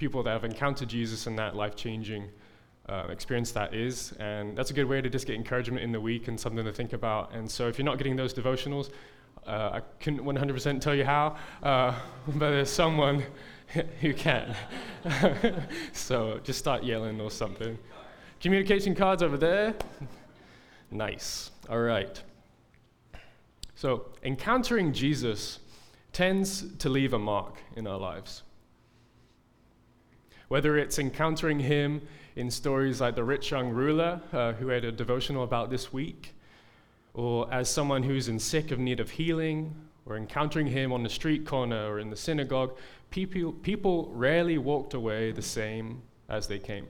people that have encountered Jesus and that life changing uh, experience that is. And that's a good way to just get encouragement in the week and something to think about. And so if you're not getting those devotionals, uh, I couldn't 100% tell you how, uh, but there's someone who can. so just start yelling or something. Communication cards over there. Nice. All right. So, encountering Jesus tends to leave a mark in our lives. Whether it's encountering him in stories like the rich young ruler, uh, who had a devotional about this week, or as someone who's in sick of need of healing, or encountering him on the street corner or in the synagogue, people, people rarely walked away the same as they came.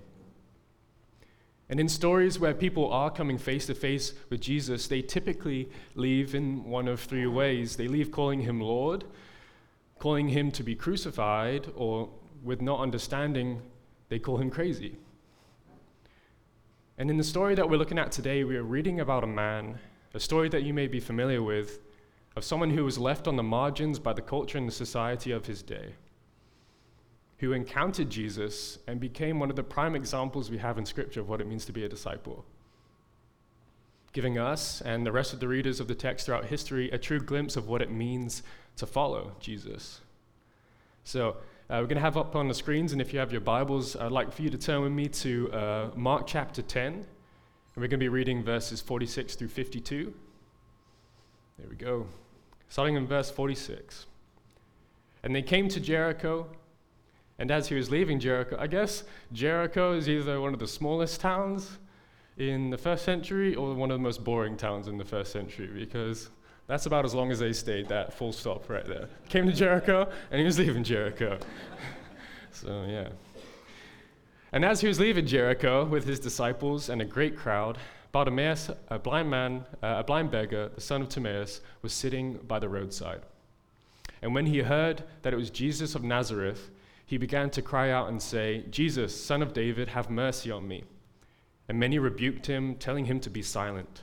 And in stories where people are coming face to face with Jesus, they typically leave in one of three ways. They leave calling him Lord, calling him to be crucified, or with not understanding, they call him crazy. And in the story that we're looking at today, we are reading about a man, a story that you may be familiar with, of someone who was left on the margins by the culture and the society of his day, who encountered Jesus and became one of the prime examples we have in Scripture of what it means to be a disciple, giving us and the rest of the readers of the text throughout history a true glimpse of what it means to follow Jesus. So, uh, we're going to have up on the screens, and if you have your Bibles, I'd like for you to turn with me to uh, Mark chapter 10, and we're going to be reading verses 46 through 52. There we go. Starting in verse 46. And they came to Jericho, and as he was leaving Jericho, I guess Jericho is either one of the smallest towns in the first century or one of the most boring towns in the first century because that's about as long as they stayed, that full stop right there. Came to Jericho, and he was leaving Jericho. so, yeah. And as he was leaving Jericho with his disciples and a great crowd, Bartimaeus, a blind man, uh, a blind beggar, the son of Timaeus, was sitting by the roadside. And when he heard that it was Jesus of Nazareth, he began to cry out and say, Jesus, son of David, have mercy on me. And many rebuked him, telling him to be silent.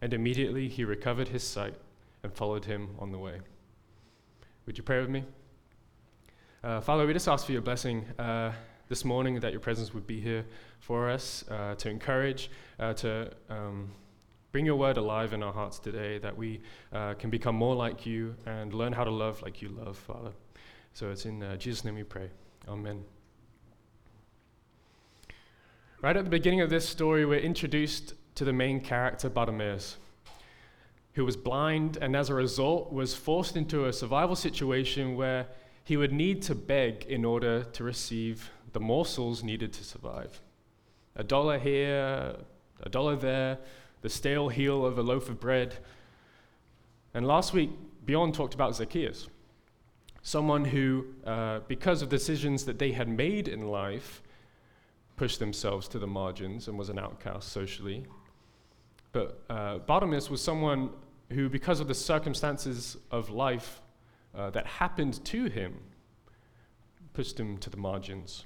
And immediately he recovered his sight and followed him on the way. Would you pray with me? Uh, Father, we just ask for your blessing uh, this morning that your presence would be here for us uh, to encourage, uh, to um, bring your word alive in our hearts today, that we uh, can become more like you and learn how to love like you love, Father. So it's in uh, Jesus' name we pray. Amen. Right at the beginning of this story, we're introduced to the main character, Bartimaeus, who was blind and as a result was forced into a survival situation where he would need to beg in order to receive the morsels needed to survive. A dollar here, a dollar there, the stale heel of a loaf of bread. And last week, Bjorn talked about Zacchaeus, someone who, uh, because of decisions that they had made in life, pushed themselves to the margins and was an outcast socially. But uh, Bartimaeus was someone who, because of the circumstances of life uh, that happened to him, pushed him to the margins.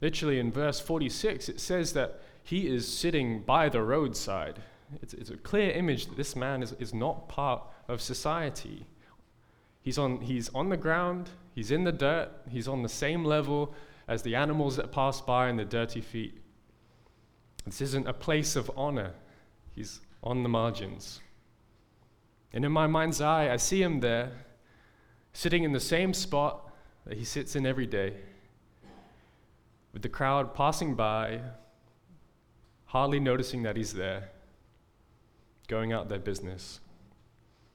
Literally, in verse 46, it says that he is sitting by the roadside. It's, it's a clear image that this man is, is not part of society. He's on, he's on the ground, he's in the dirt, he's on the same level as the animals that pass by and the dirty feet. This isn't a place of honor. He's on the margins. And in my mind's eye, I see him there, sitting in the same spot that he sits in every day, with the crowd passing by, hardly noticing that he's there, going out their business.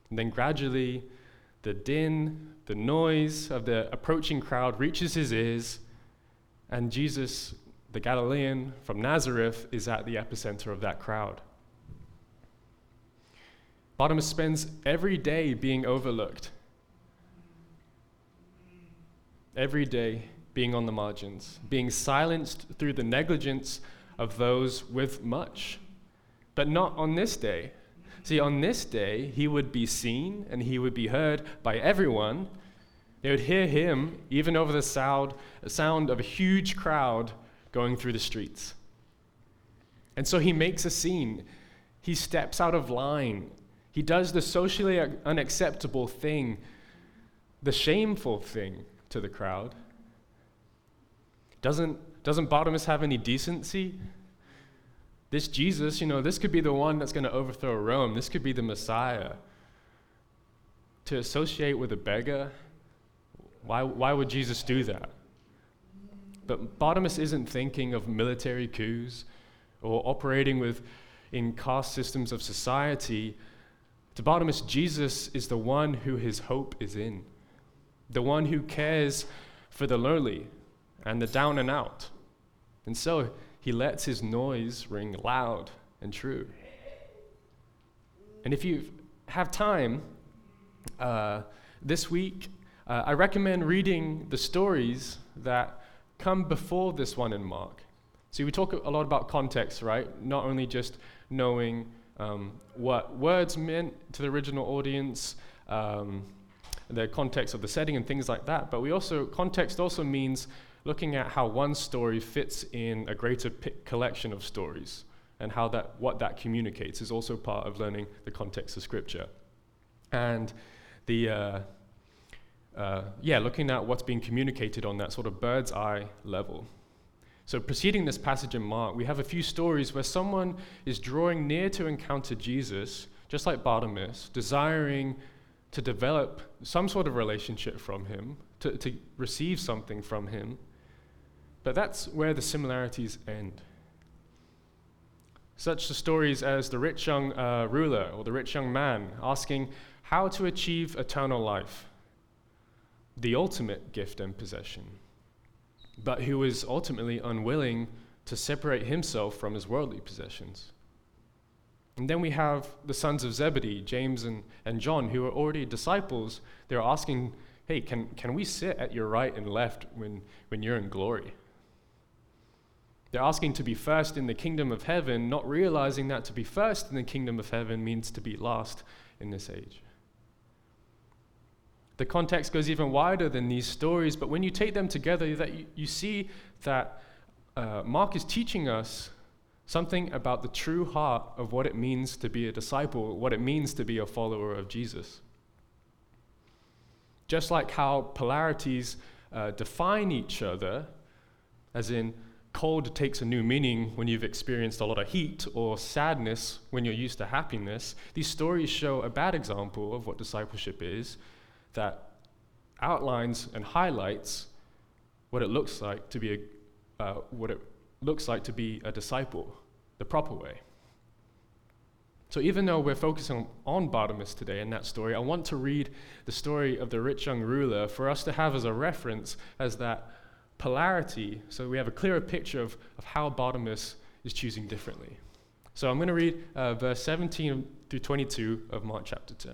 And then gradually, the din, the noise of the approaching crowd reaches his ears, and Jesus, the Galilean from Nazareth, is at the epicenter of that crowd. Bartimaeus spends every day being overlooked, every day being on the margins, being silenced through the negligence of those with much. But not on this day. See, on this day, he would be seen and he would be heard by everyone. They would hear him even over the sound, sound of a huge crowd going through the streets. And so he makes a scene. He steps out of line. He does the socially unacceptable thing, the shameful thing to the crowd. Doesn't, doesn't Bartimaeus have any decency? This Jesus, you know, this could be the one that's going to overthrow Rome. This could be the Messiah. To associate with a beggar, why, why would Jesus do that? But Bartimaeus isn't thinking of military coups or operating with in caste systems of society. To Bartimaeus, Jesus is the one who his hope is in, the one who cares for the lowly and the down and out. And so he lets his noise ring loud and true. And if you have time uh, this week, uh, I recommend reading the stories that come before this one in Mark. See, we talk a lot about context, right? Not only just knowing um, what words meant to the original audience, um, the context of the setting, and things like that, but we also, context also means looking at how one story fits in a greater collection of stories and how that, what that communicates is also part of learning the context of Scripture. And the, uh, uh, yeah, looking at what's being communicated on that sort of bird's eye level. So, preceding this passage in Mark, we have a few stories where someone is drawing near to encounter Jesus, just like Bartimaeus, desiring to develop some sort of relationship from him, to, to receive something from him. But that's where the similarities end. Such stories as the rich young uh, ruler or the rich young man asking how to achieve eternal life, the ultimate gift and possession, but who was ultimately unwilling to separate himself from his worldly possessions. And then we have the sons of Zebedee, James and, and John, who are already disciples. They're asking, hey, can, can we sit at your right and left when, when you're in glory? They're asking to be first in the kingdom of heaven, not realizing that to be first in the kingdom of heaven means to be last in this age. The context goes even wider than these stories, but when you take them together, that you, you see that uh, Mark is teaching us something about the true heart of what it means to be a disciple, what it means to be a follower of Jesus. Just like how polarities uh, define each other, as in cold takes a new meaning when you've experienced a lot of heat, or sadness when you're used to happiness. These stories show a bad example of what discipleship is that outlines and highlights what it looks like to be a, uh, what it looks like to be a disciple, the proper way. So even though we're focusing on Bartimaeus today in that story, I want to read the story of the rich young ruler for us to have as a reference as that polarity so we have a clearer picture of, of how Bartimaeus is choosing differently. So I'm going to read uh, verse 17 through 22 of Mark chapter 10,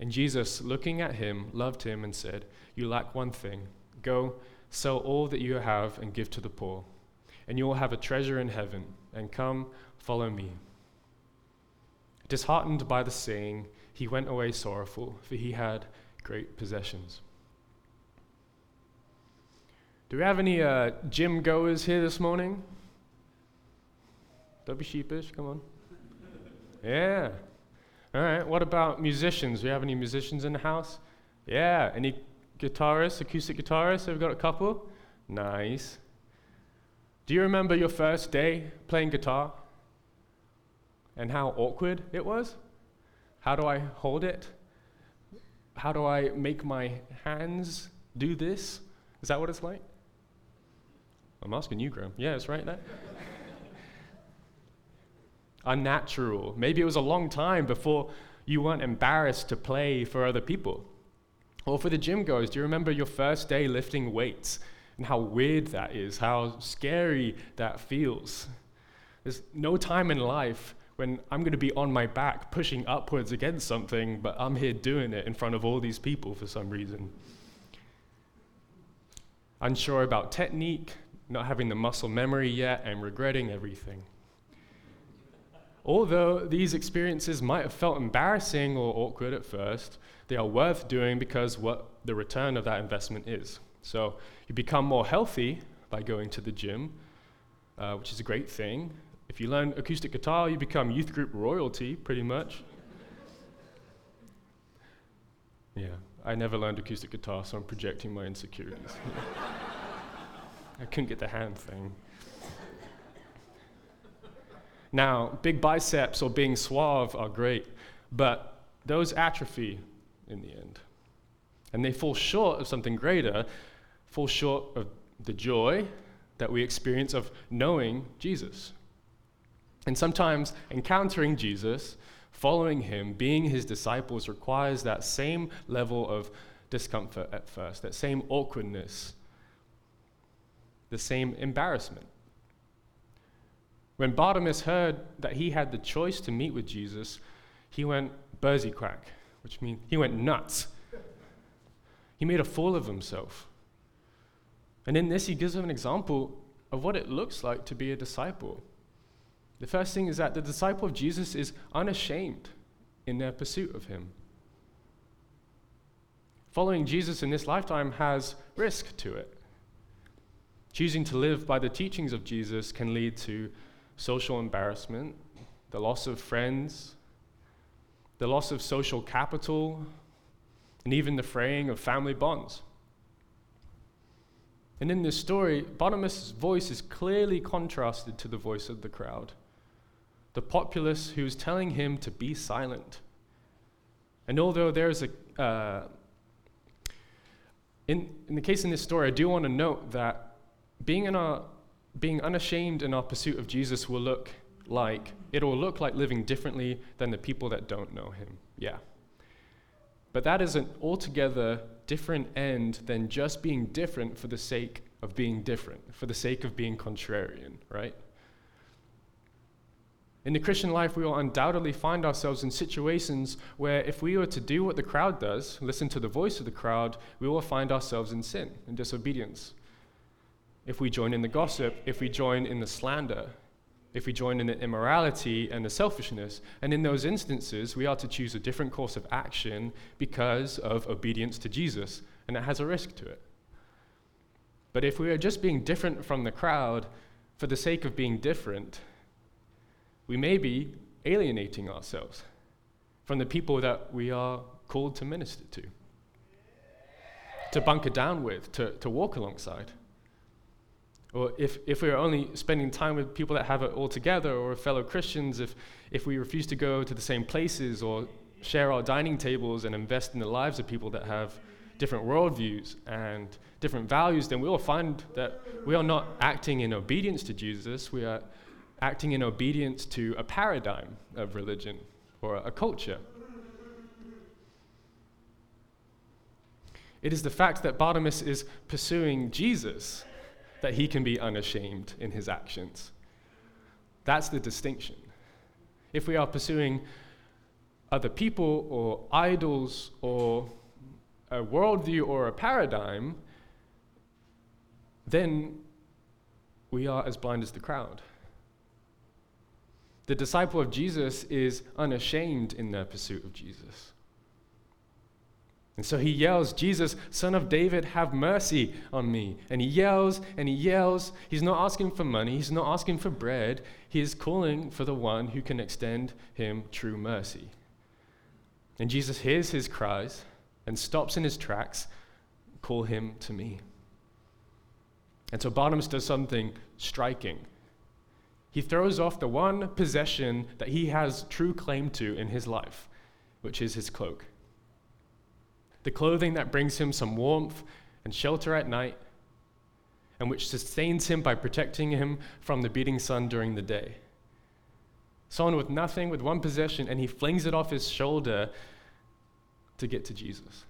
And Jesus, looking at him, loved him and said, You lack one thing. Go, sell all that you have and give to the poor, and you will have a treasure in heaven. And come, follow me. Disheartened by the saying, he went away sorrowful, for he had great possessions. Do we have any uh, gym goers here this morning? Don't be sheepish, come on. Yeah. All right, what about musicians? Do we have any musicians in the house? Yeah. Any guitarists, acoustic guitarists? Have we got a couple? Nice. Do you remember your first day playing guitar? And how awkward it was? How do I hold it? How do I make my hands do this? Is that what it's like? I'm asking you, Graham. Yeah, it's right there. Unnatural. Maybe it was a long time before you weren't embarrassed to play for other people. Or for the gym goers, do you remember your first day lifting weights and how weird that is, how scary that feels? There's no time in life when I'm going to be on my back pushing upwards against something, but I'm here doing it in front of all these people for some reason. Unsure about technique, not having the muscle memory yet, and regretting everything. Although these experiences might have felt embarrassing or awkward at first, they are worth doing because what the return of that investment is. So you become more healthy by going to the gym, uh, which is a great thing. If you learn acoustic guitar, you become youth group royalty, pretty much. yeah, I never learned acoustic guitar, so I'm projecting my insecurities. I couldn't get the hand thing. Now, big biceps or being suave are great, but those atrophy in the end. And they fall short of something greater, fall short of the joy that we experience of knowing Jesus. And sometimes encountering Jesus, following him, being his disciples requires that same level of discomfort at first, that same awkwardness, the same embarrassment. When Bartimaeus heard that he had the choice to meet with Jesus, he went quack, which means he went nuts. He made a fool of himself. And in this, he gives him an example of what it looks like to be a disciple. The first thing is that the disciple of Jesus is unashamed in their pursuit of him. Following Jesus in this lifetime has risk to it. Choosing to live by the teachings of Jesus can lead to social embarrassment, the loss of friends, the loss of social capital, and even the fraying of family bonds. And in this story, Bartimaeus' voice is clearly contrasted to the voice of the crowd, the populace who is telling him to be silent. And although there's a, uh, in, in the case in this story, I do want to note that being in a being unashamed in our pursuit of Jesus will look like, it will look like living differently than the people that don't know him. Yeah. But that is an altogether different end than just being different for the sake of being different, for the sake of being contrarian, right? In the Christian life, we will undoubtedly find ourselves in situations where if we were to do what the crowd does, listen to the voice of the crowd, we will find ourselves in sin and disobedience if we join in the gossip, if we join in the slander, if we join in the immorality and the selfishness. And in those instances, we are to choose a different course of action because of obedience to Jesus, and it has a risk to it. But if we are just being different from the crowd for the sake of being different, we may be alienating ourselves from the people that we are called to minister to, to bunker down with, to, to walk alongside. Or if, if we're only spending time with people that have it all together, or fellow Christians, if, if we refuse to go to the same places or share our dining tables and invest in the lives of people that have different worldviews and different values, then we will find that we are not acting in obedience to Jesus, we are acting in obedience to a paradigm of religion or a culture. It is the fact that Bartimaeus is pursuing Jesus that he can be unashamed in his actions. That's the distinction. If we are pursuing other people or idols or a worldview or a paradigm, then we are as blind as the crowd. The disciple of Jesus is unashamed in their pursuit of Jesus. And so he yells, Jesus, son of David, have mercy on me. And he yells and he yells. He's not asking for money, he's not asking for bread. He is calling for the one who can extend him true mercy. And Jesus hears his cries and stops in his tracks, call him to me. And so Barnabas does something striking. He throws off the one possession that he has true claim to in his life, which is his cloak the clothing that brings him some warmth and shelter at night. and which sustains him by protecting him from the beating sun during the day. Someone with nothing, with one possession, and he flings it off his shoulder to get to Jesus.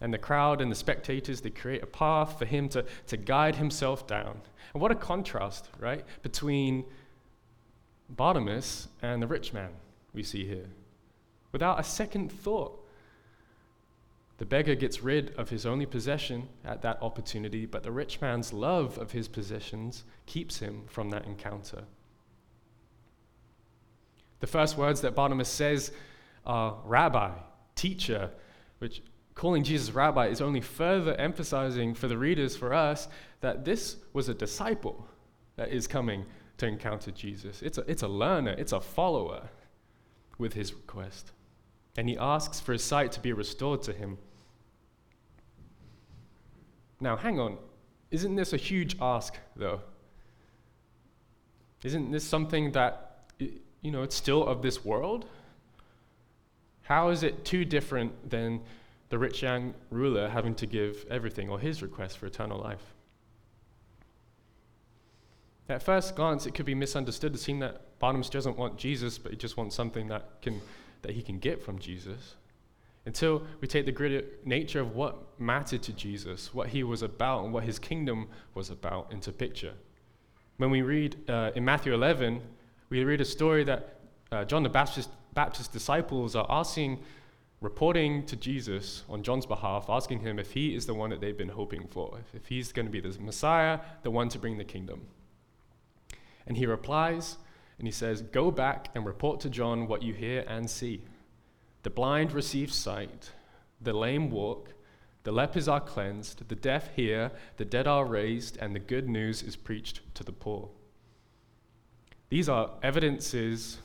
And the crowd and the spectators, they create a path for him to, to guide himself down. And what a contrast, right, between Bartimaeus and the rich man we see here. Without a second thought, the beggar gets rid of his only possession at that opportunity, but the rich man's love of his possessions keeps him from that encounter. The first words that Barnabas says are rabbi, teacher, which calling Jesus rabbi is only further emphasizing for the readers, for us, that this was a disciple that is coming to encounter Jesus. It's a, it's a learner, it's a follower with his request. And he asks for his sight to be restored to him. Now, hang on. Isn't this a huge ask, though? Isn't this something that, you know, it's still of this world? How is it too different than the rich young ruler having to give everything or his request for eternal life? At first glance, it could be misunderstood to seem that Barnabas doesn't want Jesus, but he just wants something that, can, that he can get from Jesus. Until we take the greater nature of what mattered to Jesus, what he was about, and what his kingdom was about into picture. When we read uh, in Matthew 11, we read a story that uh, John the Baptist, Baptist disciples are asking, reporting to Jesus on John's behalf, asking him if he is the one that they've been hoping for, if he's going to be the Messiah, the one to bring the kingdom. And he replies and he says, Go back and report to John what you hear and see. The blind receive sight, the lame walk, the lepers are cleansed, the deaf hear, the dead are raised, and the good news is preached to the poor. These are evidences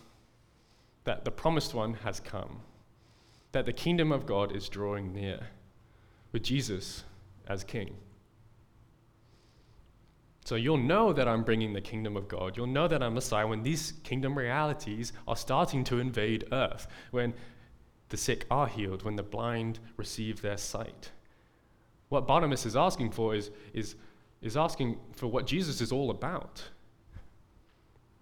that the promised one has come, that the kingdom of God is drawing near, with Jesus as king. So you'll know that I'm bringing the kingdom of God. You'll know that I'm Messiah when these kingdom realities are starting to invade earth, when the sick are healed, when the blind receive their sight. What Barnabas is asking for is, is, is asking for what Jesus is all about.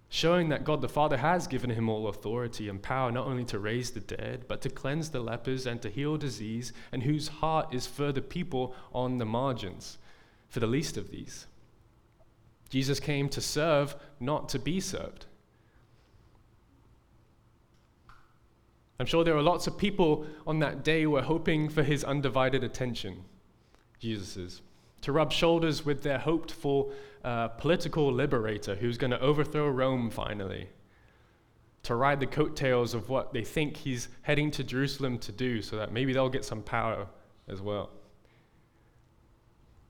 Showing that God the Father has given him all authority and power not only to raise the dead, but to cleanse the lepers and to heal disease, and whose heart is for the people on the margins, for the least of these. Jesus came to serve, not to be served. I'm sure there were lots of people on that day who were hoping for his undivided attention, Jesus's, to rub shoulders with their hoped for uh, political liberator who's going to overthrow Rome finally, to ride the coattails of what they think he's heading to Jerusalem to do so that maybe they'll get some power as well.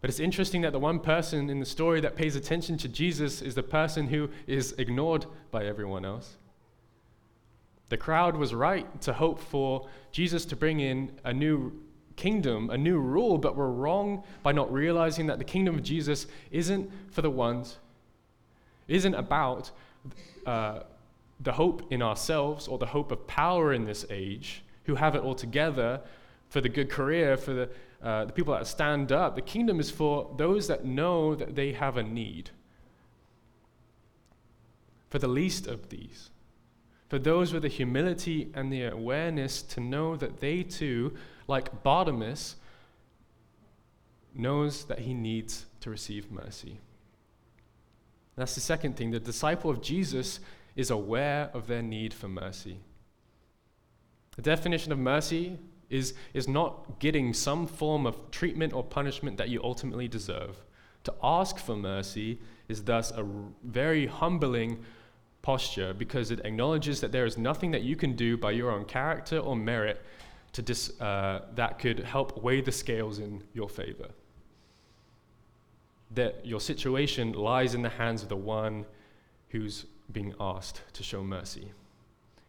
But it's interesting that the one person in the story that pays attention to Jesus is the person who is ignored by everyone else. The crowd was right to hope for Jesus to bring in a new kingdom, a new rule, but were wrong by not realizing that the kingdom of Jesus isn't for the ones, isn't about uh, the hope in ourselves or the hope of power in this age, who have it all together for the good career, for the uh, the people that stand up. The kingdom is for those that know that they have a need. For the least of these. For those with the humility and the awareness to know that they too, like Bartimaeus, knows that he needs to receive mercy. That's the second thing. The disciple of Jesus is aware of their need for mercy. The definition of mercy is, is not getting some form of treatment or punishment that you ultimately deserve. To ask for mercy is thus a very humbling posture because it acknowledges that there is nothing that you can do by your own character or merit to dis, uh, that could help weigh the scales in your favor. That your situation lies in the hands of the one who's being asked to show mercy.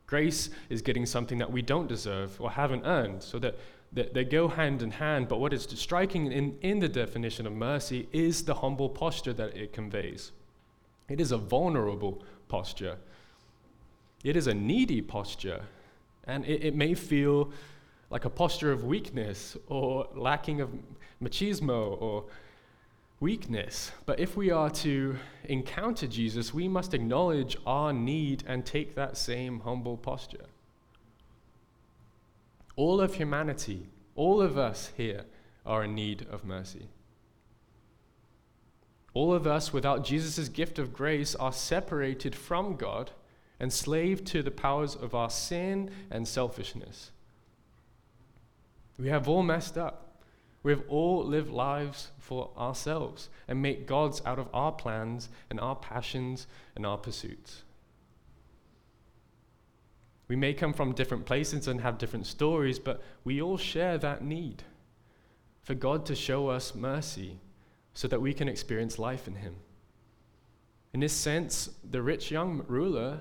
Grace is getting something that we don't deserve or haven't earned, so that, they go hand in hand. But what is striking in, in the definition of mercy is the humble posture that it conveys. It is a vulnerable posture, it is a needy posture, and it, it may feel like a posture of weakness or lacking of machismo or weakness. But if we are to encounter Jesus, we must acknowledge our need and take that same humble posture. All of humanity, all of us here, are in need of mercy. All of us, without Jesus' gift of grace, are separated from God, enslaved to the powers of our sin and selfishness. We have all messed up. We have all lived lives for ourselves and make gods out of our plans and our passions and our pursuits. We may come from different places and have different stories, but we all share that need for God to show us mercy so that we can experience life in Him. In this sense, the rich young ruler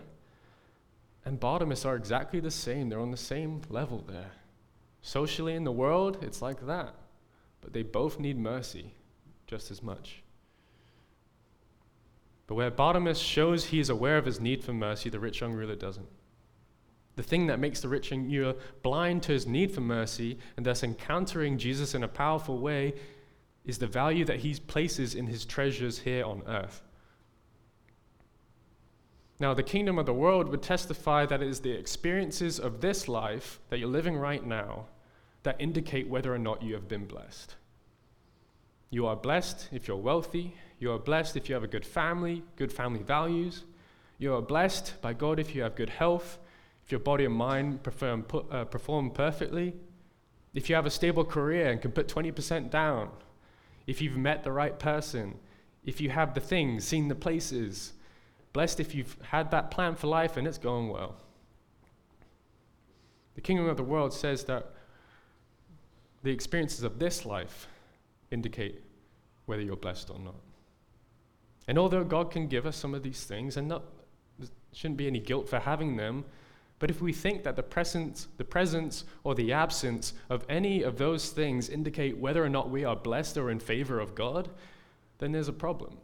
and Bartimaeus are exactly the same. They're on the same level there. Socially in the world, it's like that. But they both need mercy just as much. But where Bartimaeus shows he is aware of his need for mercy, the rich young ruler doesn't. The thing that makes the rich young ruler blind to his need for mercy and thus encountering Jesus in a powerful way is the value that he places in his treasures here on earth. Now, the kingdom of the world would testify that it is the experiences of this life that you're living right now that indicate whether or not you have been blessed. You are blessed if you're wealthy. You are blessed if you have a good family, good family values. You are blessed by God if you have good health, if your body and mind perform, uh, perform perfectly, if you have a stable career and can put 20% down, if you've met the right person, if you have the things, seen the places. Blessed if you've had that plan for life and it's going well. The kingdom of the world says that the experiences of this life indicate whether you're blessed or not. And although God can give us some of these things, and not, there shouldn't be any guilt for having them, but if we think that the presence, the presence or the absence of any of those things indicate whether or not we are blessed or in favor of God, then there's a problem.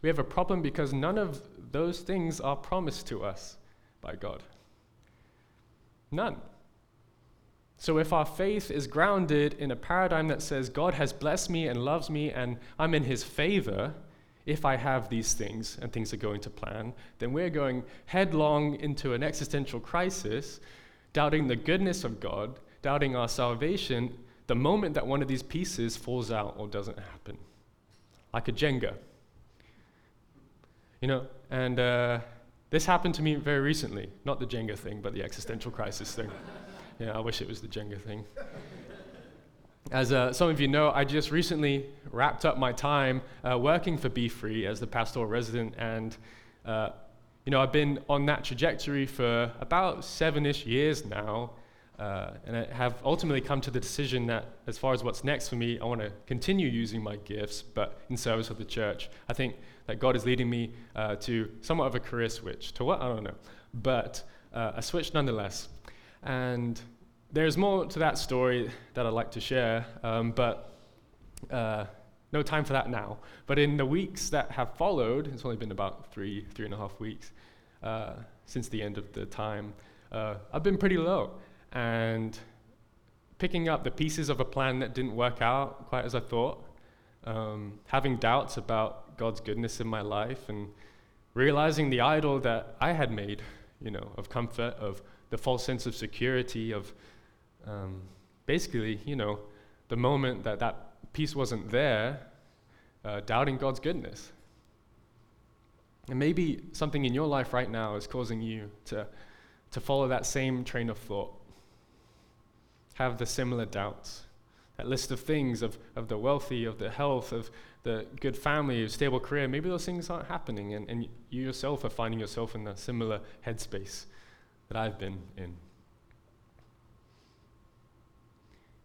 We have a problem because none of those things are promised to us by God. None. So, if our faith is grounded in a paradigm that says God has blessed me and loves me and I'm in his favor, if I have these things and things are going to plan, then we're going headlong into an existential crisis, doubting the goodness of God, doubting our salvation, the moment that one of these pieces falls out or doesn't happen. Like a Jenga. You know, and uh, this happened to me very recently. Not the Jenga thing, but the existential crisis thing. Yeah, I wish it was the Jenga thing. As uh, some of you know, I just recently wrapped up my time uh, working for Be Free as the pastoral resident, and uh, you know I've been on that trajectory for about seven-ish years now, uh, and I have ultimately come to the decision that, as far as what's next for me, I want to continue using my gifts, but in service of the church. I think that God is leading me uh, to somewhat of a career switch. To what I don't know, but uh, a switch nonetheless, and there's more to that story that I'd like to share, um, but uh, no time for that now. But in the weeks that have followed, it's only been about three, three and a half weeks uh, since the end of the time, uh, I've been pretty low. And picking up the pieces of a plan that didn't work out quite as I thought, um, having doubts about God's goodness in my life, and realizing the idol that I had made, you know, of comfort, of the false sense of security, of um, basically, you know, the moment that that peace wasn't there, uh, doubting God's goodness. And maybe something in your life right now is causing you to, to follow that same train of thought, have the similar doubts. That list of things of, of the wealthy, of the health, of the good family, of stable career, maybe those things aren't happening, and, and you yourself are finding yourself in a similar headspace that I've been in.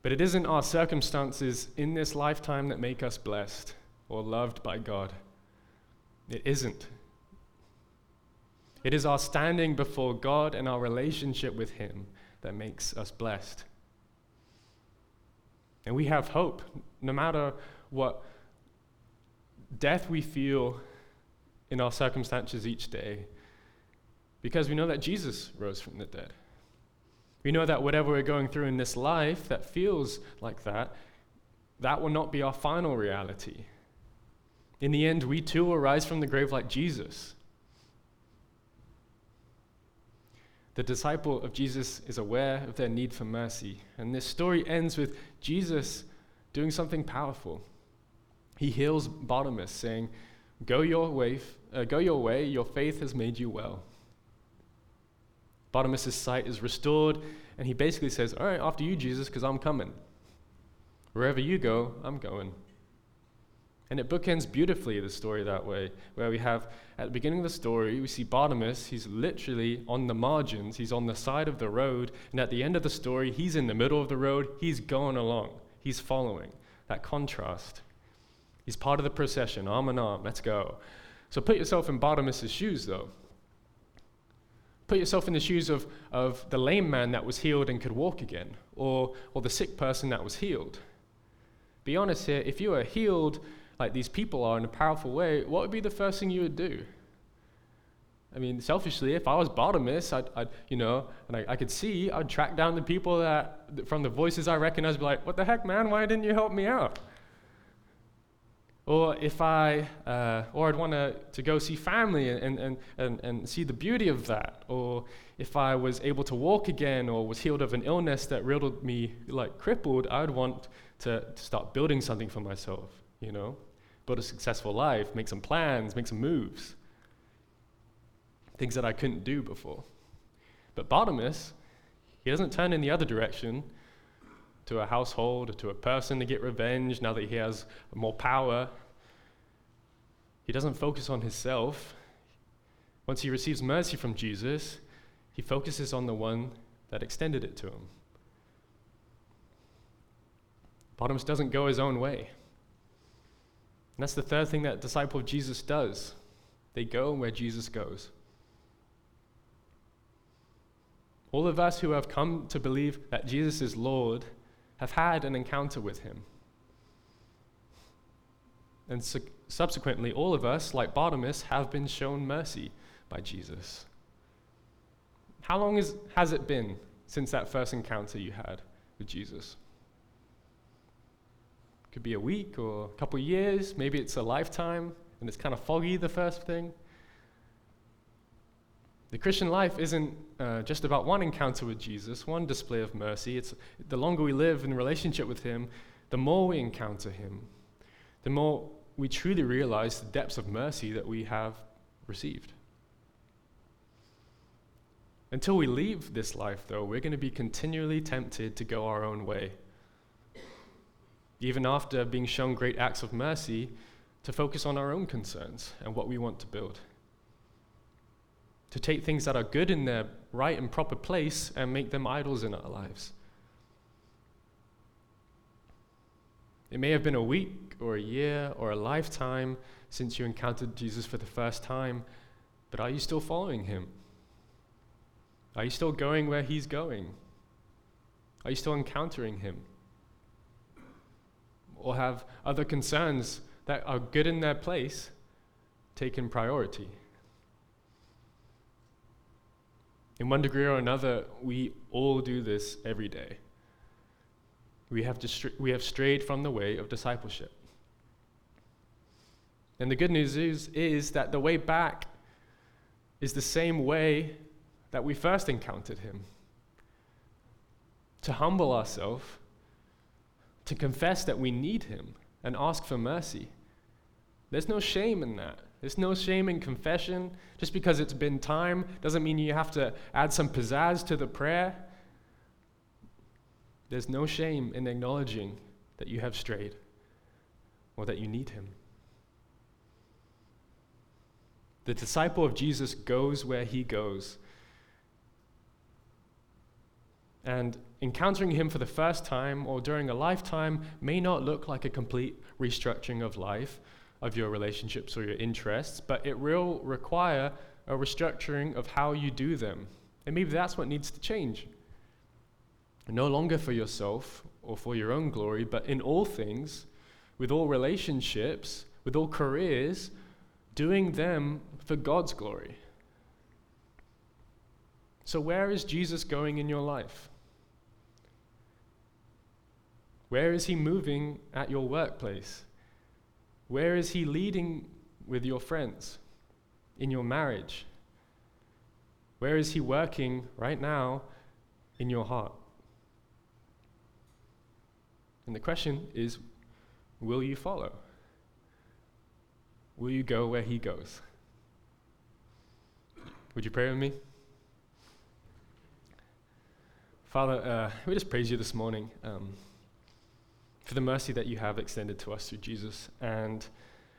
But it isn't our circumstances in this lifetime that make us blessed or loved by God. It isn't. It is our standing before God and our relationship with Him that makes us blessed. And we have hope, no matter what death we feel in our circumstances each day, because we know that Jesus rose from the dead. We know that whatever we're going through in this life that feels like that, that will not be our final reality. In the end, we too will rise from the grave like Jesus. The disciple of Jesus is aware of their need for mercy. And this story ends with Jesus doing something powerful. He heals Bartimaeus, saying, Go your way, uh, go your way, your faith has made you well. Bartimaeus' sight is restored, and he basically says, All right, after you, Jesus, because I'm coming. Wherever you go, I'm going. And it bookends beautifully the story that way, where we have at the beginning of the story, we see Bartimaeus, he's literally on the margins, he's on the side of the road, and at the end of the story, he's in the middle of the road, he's going along, he's following. That contrast. He's part of the procession, arm in arm, let's go. So put yourself in Bartimaeus' shoes, though. Put yourself in the shoes of, of the lame man that was healed and could walk again, or, or the sick person that was healed. Be honest here, if you are healed like these people are in a powerful way, what would be the first thing you would do? I mean, selfishly, if I was Bartimaeus, I'd, I'd you know, and I, I, could see, I'd track down the people that, from the voices I recognize, be like, what the heck, man, why didn't you help me out? Or if I, uh, or I'd want to, go see family and, and, and, and see the beauty of that. Or if I was able to walk again or was healed of an illness that riddled me like crippled, I'd want to, to start building something for myself, you know? Build a successful life, make some plans, make some moves. Things that I couldn't do before. But Bartimaeus, he doesn't turn in the other direction to a household or to a person to get revenge now that he has more power. He doesn't focus on himself. Once he receives mercy from Jesus, he focuses on the one that extended it to him. Bartimaeus doesn't go his own way. And that's the third thing that disciple of Jesus does. They go where Jesus goes. All of us who have come to believe that Jesus is Lord have had an encounter with him. And su- subsequently, all of us, like Bartimaeus, have been shown mercy by Jesus. How long is, has it been since that first encounter you had with Jesus? Could be a week or a couple years, maybe it's a lifetime, and it's kind of foggy, the first thing. The Christian life isn't uh, just about one encounter with Jesus, one display of mercy. It's the longer we live in relationship with Him, the more we encounter Him, the more we truly realize the depths of mercy that we have received. Until we leave this life, though, we're going to be continually tempted to go our own way even after being shown great acts of mercy, to focus on our own concerns and what we want to build. To take things that are good in their right and proper place and make them idols in our lives. It may have been a week or a year or a lifetime since you encountered Jesus for the first time, but are you still following him? Are you still going where he's going? Are you still encountering him? or have other concerns that are good in their place taken priority. In one degree or another, we all do this every day. We have, we have strayed from the way of discipleship. And the good news is, is that the way back is the same way that we first encountered him. To humble ourselves to confess that we need Him and ask for mercy. There's no shame in that. There's no shame in confession. Just because it's been time doesn't mean you have to add some pizzazz to the prayer. There's no shame in acknowledging that you have strayed or that you need Him. The disciple of Jesus goes where he goes. And encountering Him for the first time or during a lifetime may not look like a complete restructuring of life, of your relationships or your interests, but it will require a restructuring of how you do them. And maybe that's what needs to change. No longer for yourself or for your own glory, but in all things, with all relationships, with all careers, doing them for God's glory. So, where is Jesus going in your life? Where is He moving at your workplace? Where is He leading with your friends, in your marriage? Where is He working right now in your heart? And the question is will you follow? Will you go where He goes? Would you pray with me? Father, uh, we just praise you this morning um, for the mercy that you have extended to us through Jesus. And,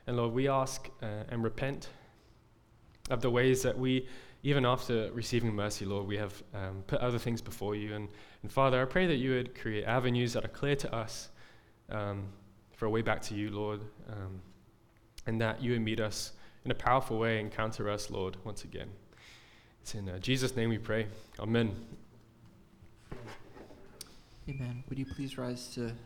and Lord, we ask uh, and repent of the ways that we, even after receiving mercy, Lord, we have um, put other things before you. And, and Father, I pray that you would create avenues that are clear to us um, for a way back to you, Lord, um, and that you would meet us in a powerful way, encounter us, Lord, once again. It's in uh, Jesus' name we pray. Amen. Amen. Would you please rise to